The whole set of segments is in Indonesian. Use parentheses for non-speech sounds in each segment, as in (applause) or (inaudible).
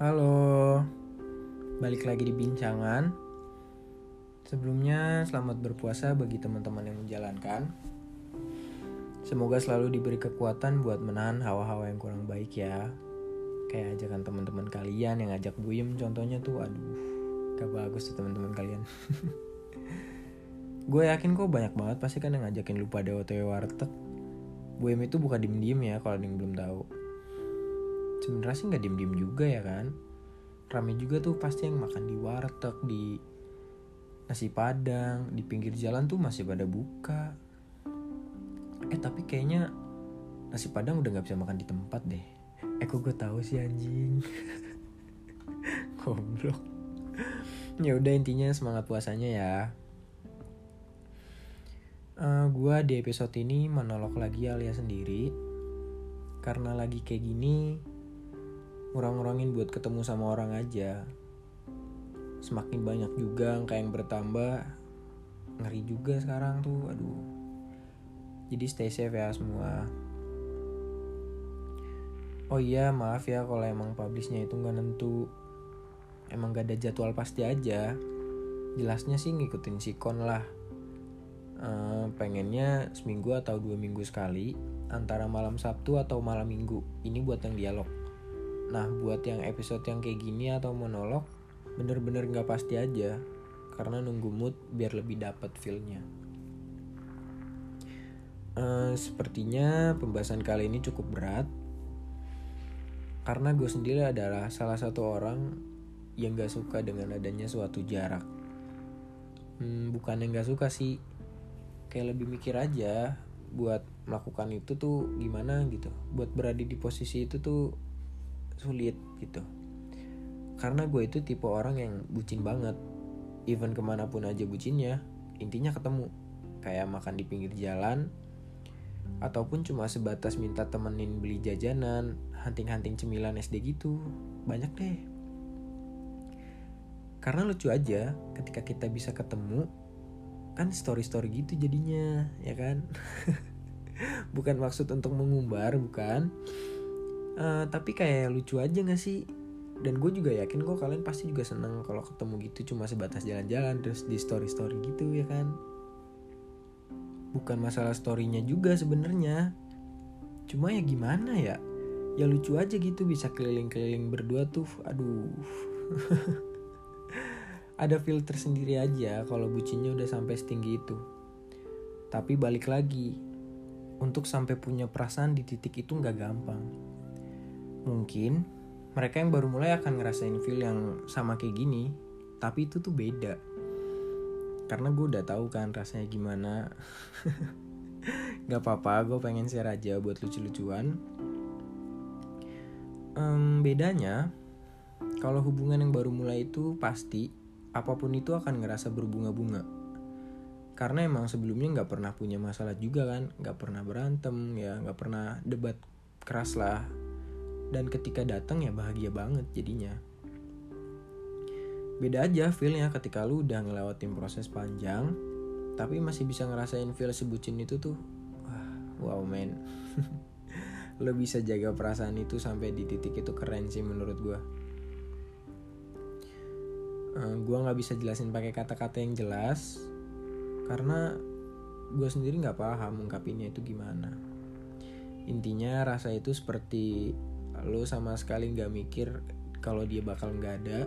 Halo, balik lagi di Bincangan. Sebelumnya, selamat berpuasa bagi teman-teman yang menjalankan. Semoga selalu diberi kekuatan buat menahan hawa-hawa yang kurang baik ya. Kayak ajakan teman-teman kalian yang ngajak buyem contohnya tuh, aduh, gak bagus tuh teman-teman kalian. (laughs) Gue yakin kok banyak banget pasti kan yang ngajakin lupa pada otw warteg. Buyem itu bukan diem-diem ya kalau ada yang belum tahu sebenarnya sih nggak diem diem juga ya kan? Rame juga tuh pasti yang makan di warteg di nasi padang di pinggir jalan tuh masih pada buka. Eh tapi kayaknya nasi padang udah nggak bisa makan di tempat deh. Eh kok gue tahu sih anjing? (laughs) Goblok. Ya udah intinya semangat puasanya ya. Uh, eh, gue di episode ini monolog lagi alias sendiri. Karena lagi kayak gini ngurang-ngurangin buat ketemu sama orang aja. Semakin banyak juga angka yang bertambah ngeri juga sekarang tuh aduh. Jadi stay safe ya semua. Oh iya maaf ya kalau emang publishnya itu nggak nentu. Emang gak ada jadwal pasti aja. Jelasnya sih ngikutin sikon lah. Uh, pengennya seminggu atau dua minggu sekali antara malam Sabtu atau malam Minggu. Ini buat yang dialog Nah buat yang episode yang kayak gini atau monolog bener-bener nggak pasti aja karena nunggu mood biar lebih dapat feelnya. Uh, sepertinya pembahasan kali ini cukup berat karena gue sendiri adalah salah satu orang yang gak suka dengan adanya suatu jarak. Hmm, bukan yang gak suka sih, kayak lebih mikir aja buat melakukan itu tuh gimana gitu. Buat berada di posisi itu tuh sulit gitu. Karena gue itu tipe orang yang bucin banget. Even ke mana pun aja bucinnya intinya ketemu. Kayak makan di pinggir jalan ataupun cuma sebatas minta temenin beli jajanan hunting-hunting cemilan SD gitu. Banyak deh. Karena lucu aja ketika kita bisa ketemu kan story-story gitu jadinya ya kan? (laughs) Bukan maksud untuk mengumbar bukan uh, tapi kayak lucu aja gak sih? Dan gue juga yakin kok kalian pasti juga seneng kalau ketemu gitu cuma sebatas jalan-jalan terus di story-story gitu ya kan? Bukan masalah storynya juga sebenarnya. Cuma ya gimana ya? Ya lucu aja gitu bisa keliling-keliling berdua tuh aduh. (laughs) Ada filter sendiri aja kalau bucinnya udah sampai setinggi itu. Tapi balik lagi untuk sampai punya perasaan di titik itu nggak gampang mungkin mereka yang baru mulai akan ngerasain feel yang sama kayak gini tapi itu tuh beda. Karena gue udah tahu kan rasanya gimana. (laughs) Gak apa-apa gue pengen share aja buat lucu-lucuan. Um, bedanya kalau hubungan yang baru mulai itu pasti apa pun itu akan ngerasa berbunga-bunga. Karena emang sebelumnya nggak pernah punya masalah juga kan nggak pernah berantem ya nggak pernah debat keras lah dan ketika datang ya bahagia banget jadinya. Beda aja feelnya ketika lu udah ngelewatin proses panjang tapi masih bisa ngerasain feel sebucin itu tuh. Wow man. (laughs) Lo bisa jaga perasaan itu sampai di titik itu keren sih menurut gue uh, gue nggak bisa jelasin pakai kata-kata yang jelas karena gue sendiri nggak paham ungkapinnya itu gimana. Intinya rasa itu seperti lu sama sekali nggak mikir kalau dia bakal nggak ada.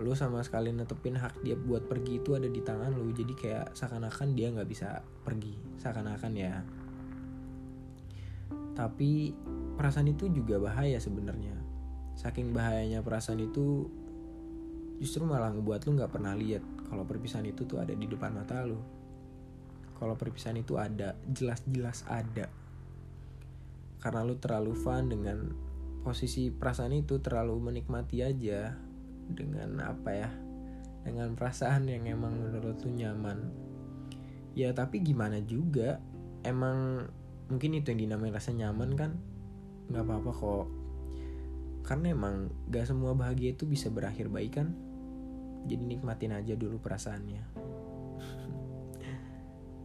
Lu sama sekali netepin hak dia buat pergi itu ada di tangan lu. Jadi kayak seakan-akan dia nggak bisa pergi. Seakan-akan ya. Tapi perasaan itu juga bahaya sebenarnya. Saking bahayanya perasaan itu justru malah ngebuat lu nggak pernah lihat kalau perpisahan itu tuh ada di depan mata lu. Kalau perpisahan itu ada jelas-jelas ada karena lu terlalu fun dengan posisi perasaan itu terlalu menikmati aja dengan apa ya dengan perasaan yang emang menurut lu nyaman. Ya tapi gimana juga emang mungkin itu yang dinamain rasa nyaman kan? Nggak apa-apa kok. Karena emang gak semua bahagia itu bisa berakhir baik kan? Jadi nikmatin aja dulu perasaannya.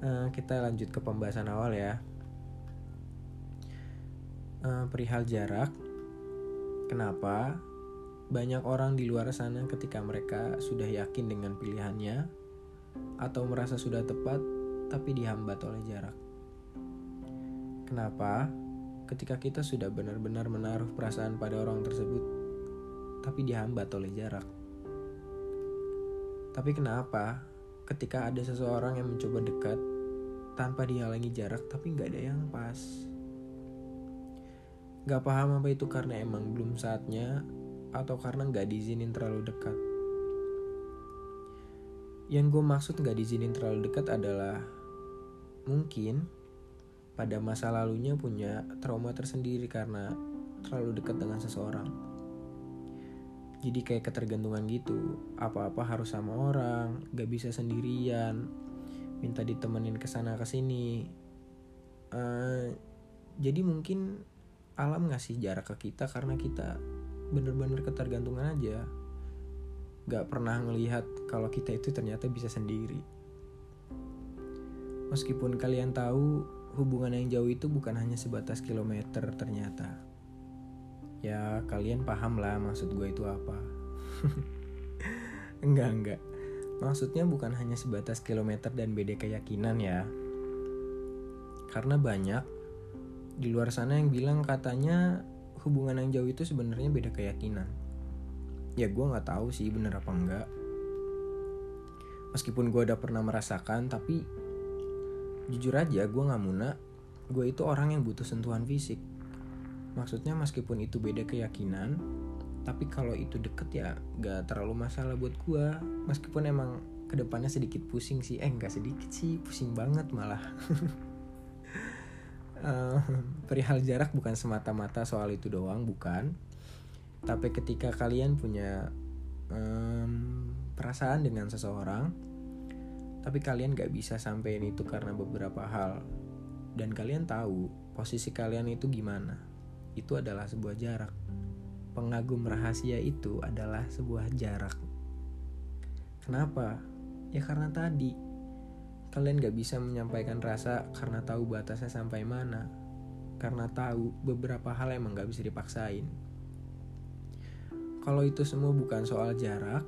Uh, (laughs) kita lanjut ke pembahasan awal ya uh, perihal jarak Kenapa banyak orang di luar sana ketika mereka sudah yakin dengan pilihannya atau merasa sudah tepat tapi dihambat oleh jarak? Kenapa ketika kita sudah benar-benar menaruh perasaan pada orang tersebut tapi dihambat oleh jarak? Tapi kenapa ketika ada seseorang yang mencoba dekat tanpa dihalangi jarak tapi nggak ada yang pas? Gak paham apa itu karena emang belum saatnya atau karena nggak diizinin terlalu dekat. Yang gue maksud nggak diizinin terlalu dekat adalah mungkin pada masa lalunya punya trauma tersendiri karena terlalu dekat dengan seseorang. Jadi kayak ketergantungan gitu, apa-apa harus sama orang, gak bisa sendirian, minta ditemenin ke sana ke sini. Uh, jadi mungkin alam ngasih jarak ke kita? Karena kita bener-bener ketergantungan aja. Gak pernah ngelihat kalau kita itu ternyata bisa sendiri. Meskipun kalian tahu hubungan yang jauh itu bukan hanya sebatas kilometer ternyata. Ya kalian paham lah maksud gue itu apa. (laughs) Enggak enggak maksudnya bukan hanya sebatas kilometer dan beda keyakinan ya. Karena banyak di luar sana yang bilang katanya hubungan yang jauh itu sebenarnya beda keyakinan. Ya gue nggak tahu sih bener apa enggak. Meskipun gue udah pernah merasakan, tapi jujur aja gue nggak muna. Gue itu orang yang butuh sentuhan fisik. Maksudnya meskipun itu beda keyakinan, tapi kalau itu deket ya gak terlalu masalah buat gue. Meskipun emang ke depannya sedikit pusing sih, eh nggak sedikit sih, pusing banget malah. (laughs) uh, (laughs) perihal jarak bukan semata-mata soal itu doang, bukan. Tapi ketika kalian punya um, perasaan dengan seseorang, tapi kalian gak bisa sampein itu karena beberapa hal, dan kalian tahu posisi kalian itu gimana, itu adalah sebuah jarak. Pengagum rahasia itu adalah sebuah jarak. Kenapa? Ya karena tadi Kalian gak bisa menyampaikan rasa karena tahu batasnya sampai mana. Karena tahu beberapa hal emang gak bisa dipaksain. Kalau itu semua bukan soal jarak,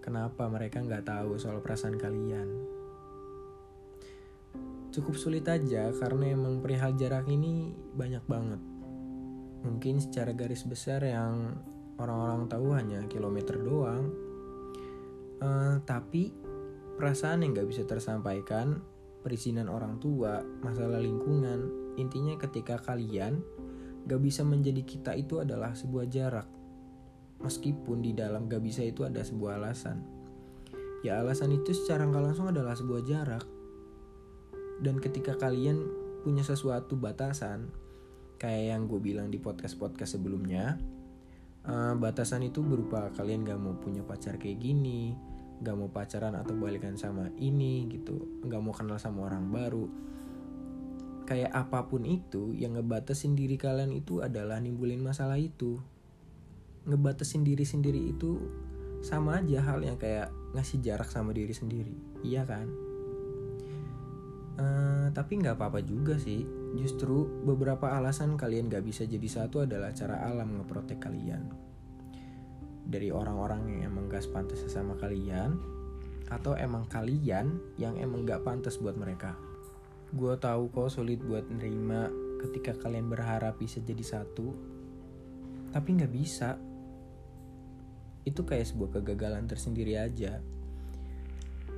kenapa mereka gak tahu soal perasaan kalian? Cukup sulit aja karena emang perihal jarak ini banyak banget. Mungkin secara garis besar yang orang-orang tahu hanya kilometer doang. Uh, tapi perasaan yang gak bisa tersampaikan, perizinan orang tua, masalah lingkungan, intinya ketika kalian gak bisa menjadi kita itu adalah sebuah jarak. Meskipun di dalam gak bisa itu ada sebuah alasan. Ya alasan itu secara gak langsung adalah sebuah jarak. Dan ketika kalian punya sesuatu batasan, kayak yang gue bilang di podcast-podcast sebelumnya, uh, batasan itu berupa kalian gak mau punya pacar kayak gini, gak mau pacaran atau balikan sama ini gitu gak mau kenal sama orang baru. Kayak apa pun itu yang ngebatasin diri kalian itu adalah nimbulin masalah itu. Ngebatasin diri sendiri itu sama aja hal yang kayak ngasih jarak sama diri sendiri iya kan? Uh, tapi nggak apa-apa juga sih. Justru beberapa alasan kalian gak bisa jadi satu adalah cara alam ngeprotek kalian dari orang-orang yang emang gak pantas sama kalian atau emang kalian yang emang gak pantas buat mereka. Gue tahu kok sulit buat nerima ketika kalian berharap bisa jadi satu, tapi nggak bisa. Itu kayak sebuah kegagalan tersendiri aja.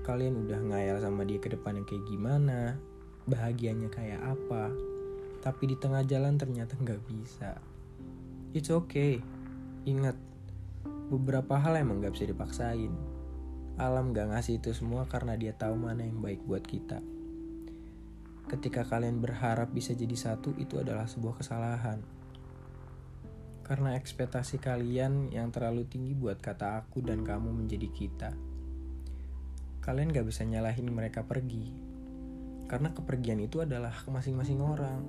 Kalian udah ngayal sama dia ke depan yang kayak gimana, bahagianya kayak apa, tapi di tengah jalan ternyata nggak bisa. It's okay. Ingat, beberapa hal emang gak bisa dipaksain. Alam gak ngasih itu semua karena dia tahu mana yang baik buat kita. Ketika kalian berharap bisa jadi satu, itu adalah sebuah kesalahan. Karena ekspektasi kalian yang terlalu tinggi buat kata aku dan kamu menjadi kita. Kalian gak bisa nyalahin mereka pergi. Karena kepergian itu adalah masing-masing orang.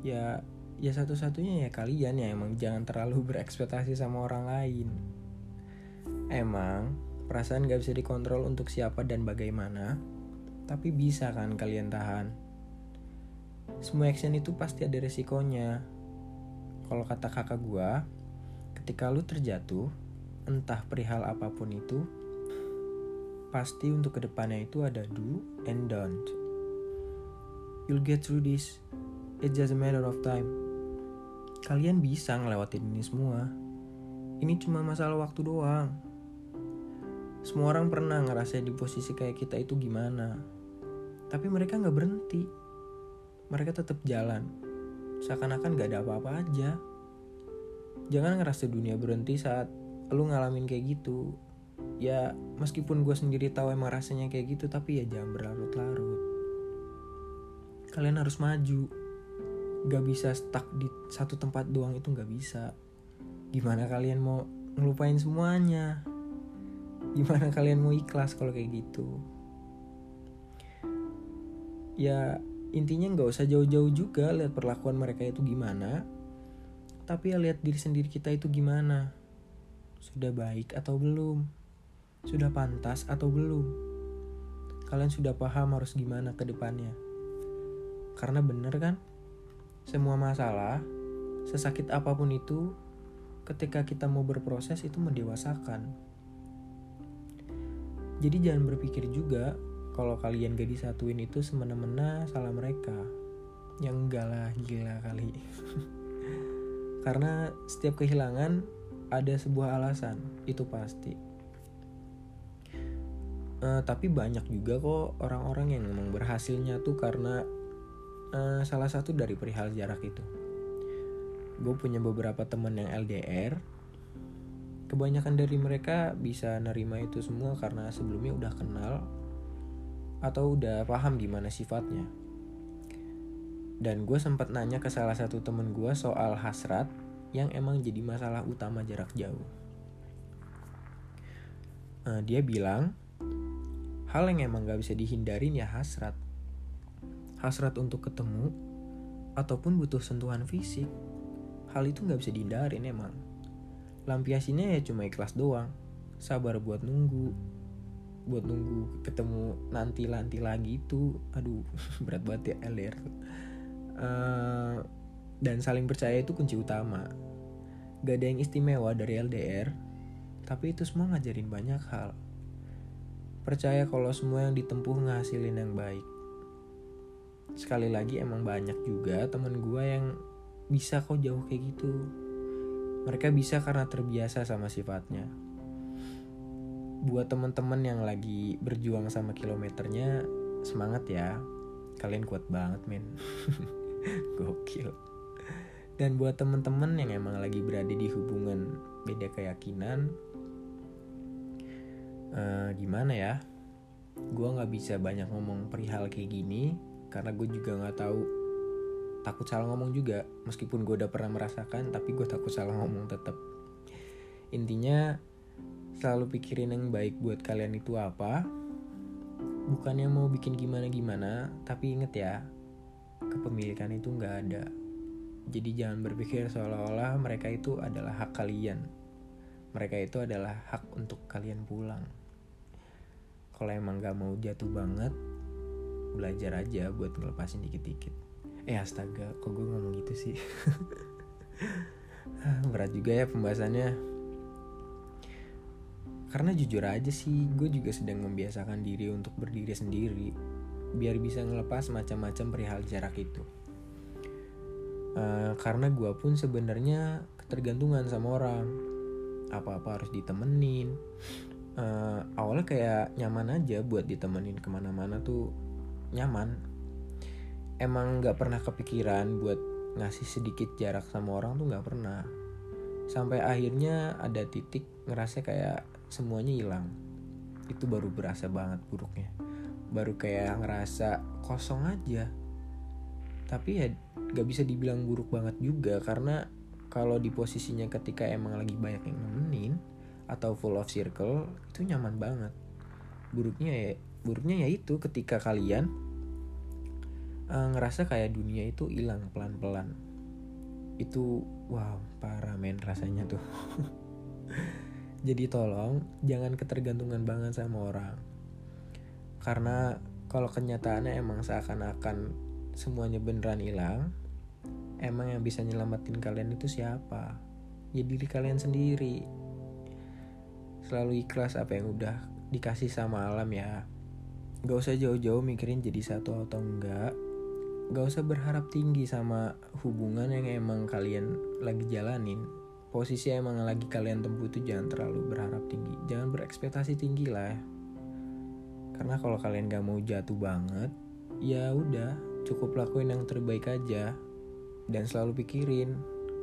Ya, ya satu-satunya ya kalian yang emang jangan terlalu (laughs) berekspektasi sama orang lain. Emang perasaan gak bisa dikontrol untuk siapa dan bagaimana, tapi bisa kan kalian tahan. Semua action itu pasti ada resikonya. kalau kata kakak gue ketika lu terjatuh entah perihal apa pun itu pasti untuk ke depannya itu ada do and don't you'll get through this it's just a matter of time kalian bisa ngelewatin ini semua. Ini cuma masalah waktu doang. Semua orang pernah ngerasain di posisi kayak kita itu gimana. Tapi mereka nggak berhenti. Mereka tetap jalan. Seakan-akan gak ada apa-apa aja. Jangan ngerasa dunia berhenti saat lu ngalamin kayak gitu. Ya meskipun gue sendiri tahu emang rasanya kayak gitu tapi ya jangan berlarut-larut. Kalian harus maju gak bisa stuck di satu tempat doang itu gak bisa. Gimana kalian mau ngelupain semuanya? Gimana (laughs) kalian mau ikhlas kalau kayak gitu? Ya intinya nggak usah jauh-jauh juga lihat perlakuan mereka itu gimana. Tapi ya lihat diri sendiri kita itu gimana. Sudah baik atau belum? Sudah pantas atau belum? Kalian sudah paham harus gimana ke depannya? Karena bener kan semua masalah sesakit apa pun itu ketika kita mau berproses itu mendewasakan. Jadi jangan berpikir juga kalau kalian gak disatuin itu semena-mena salah mereka. Yang enggak lah gila kali. (laughs) Karena setiap kehilangan ada sebuah alasan itu pasti. Uh, tapi banyak juga kok orang-orang yang memang berhasilnya tuh karena uh, salah satu dari perihal jarak itu gue punya beberapa temen yang LDR kebanyakan dari mereka bisa nerima itu semua karena sebelumnya udah kenal atau udah paham gimana sifatnya. Dan gue sempat nanya ke salah satu temen gue soal hasrat yang emang jadi masalah utama jarak jauh. Uh, dia bilang, hal yang emang gak bisa dihindarin ya hasrat. Hasrat untuk ketemu, ataupun butuh sentuhan fisik. Hal itu gak bisa dihindarin emang. Lampiasinnya ya cuma ikhlas doang. Sabar buat nunggu, buat nunggu ketemu nanti nanti lagi itu aduh (laughs) berat banget ya LDR uh, dan saling percaya itu kunci utama gak ada yang istimewa dari LDR tapi itu semua ngajarin banyak hal percaya kalau semua yang ditempuh ngasilin yang baik sekali lagi emang banyak juga temen gue yang bisa kok jauh kayak gitu. Mereka bisa karena terbiasa sama sifatnya. Buat teman-teman yang lagi berjuang sama kilometernya semangat ya. Kalian kuat banget men. (laughs) Gokil. Dan buat teman-teman yang emang lagi berada di hubungan beda keyakinan uh, gimana ya? Gue nggak bisa banyak ngomong perihal kayak gini karena gue juga nggak tahu. Takut salah ngomong juga. Meskipun gue udah pernah merasakan tapi gue takut salah ngomong tetap intinya selalu pikirin yang baik buat kalian itu apa. Bukannya mau bikin gimana-gimana tapi inget ya kepemilikan itu nggak ada. Jadi jangan berpikir seolah-olah mereka itu adalah hak kalian. Mereka itu adalah hak untuk kalian pulang. Kalau emang gak mau jatuh banget belajar aja buat ngelepasin dikit-dikit. Eh astaga kok gue ngomong gitu sih? (laughs) Berat juga ya pembahasannya. Karena jujur aja sih, gue juga sedang membiasakan diri untuk berdiri sendiri, biar bisa ngelepas macam-macam perihal jarak itu. Uh, karena gue pun sebenarnya ketergantungan sama orang, apa-apa harus ditemenin. Uh, awalnya kayak nyaman aja buat ditemenin ke mana-mana tuh nyaman. Emang gak pernah kepikiran buat ngasih sedikit jarak sama orang tuh gak pernah. Sampai akhirnya ada titik ngerasa kayak semuanya hilang itu baru berasa banget buruknya baru kayak ngerasa kosong aja tapi ya gak bisa dibilang buruk banget juga karena kalau di posisinya ketika emang lagi banyak yang nemenin atau full of circle itu nyaman banget buruknya ya buruknya ya itu ketika kalian uh, ngerasa kayak dunia itu hilang pelan-pelan. Itu wow parah men rasanya tuh. (laughs) Jadi tolong jangan ketergantungan banget sama orang. Karena kalau kenyataannya emang seakan-akan semuanya beneran hilang, emang yang bisa nyelamatin kalian itu siapa? Ya diri kalian sendiri. Selalu ikhlas apa yang udah dikasih sama alam ya gak usah jauh-jauh mikirin jadi satu atau enggak. Gak usah berharap tinggi sama hubungan yang emang kalian lagi jalanin. Posisi emang lagi kalian tempuh itu jangan terlalu berharap tinggi. Jangan berekspektasi tinggi lah. Karena kalau kalian gak mau jatuh banget ya udah cukup lakuin yang terbaik aja. Dan selalu pikirin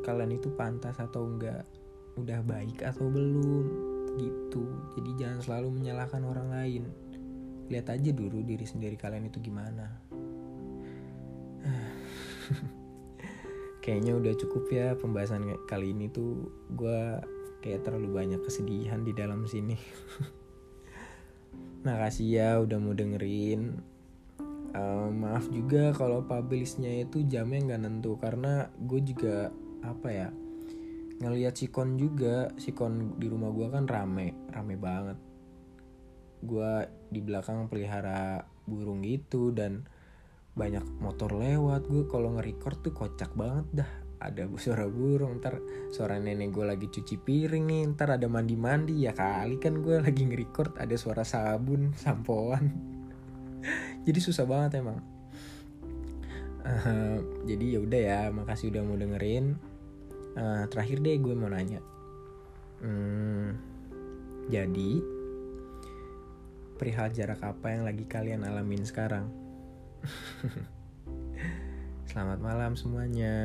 kalian itu pantas atau enggak. Udah baik atau belum gitu. Jadi jangan selalu menyalahkan orang lain lihat aja dulu diri sendiri kalian itu gimana. Kayaknya udah cukup ya pembahasan kali ini tuh. Gue kayak terlalu banyak kesedihan di dalam sini. (laughs) Makasih ya udah mau dengerin. Uh, maaf juga kalau publishnya itu jamnya nggak nentu karena gue juga apa ya ngelihat sikon juga. Sikon di rumah gue kan rame rame banget gue di belakang pelihara burung gitu dan banyak motor lewat. Gue kalau nge-record tuh kocak banget dah. Ada (laughs) suara burung ntar suara nenek gue lagi cuci piring nih ntar ada mandi mandi ya kali kan gue lagi nge-record ada suara sabun (laughs) sampoan. Jadi susah banget emang. Uh, jadi ya udah ya makasih udah mau dengerin. Uh, terakhir deh gue mau nanya. Hmm, jadi perihal jarak apa yang lagi kalian alamin sekarang (laughs) Selamat malam semuanya.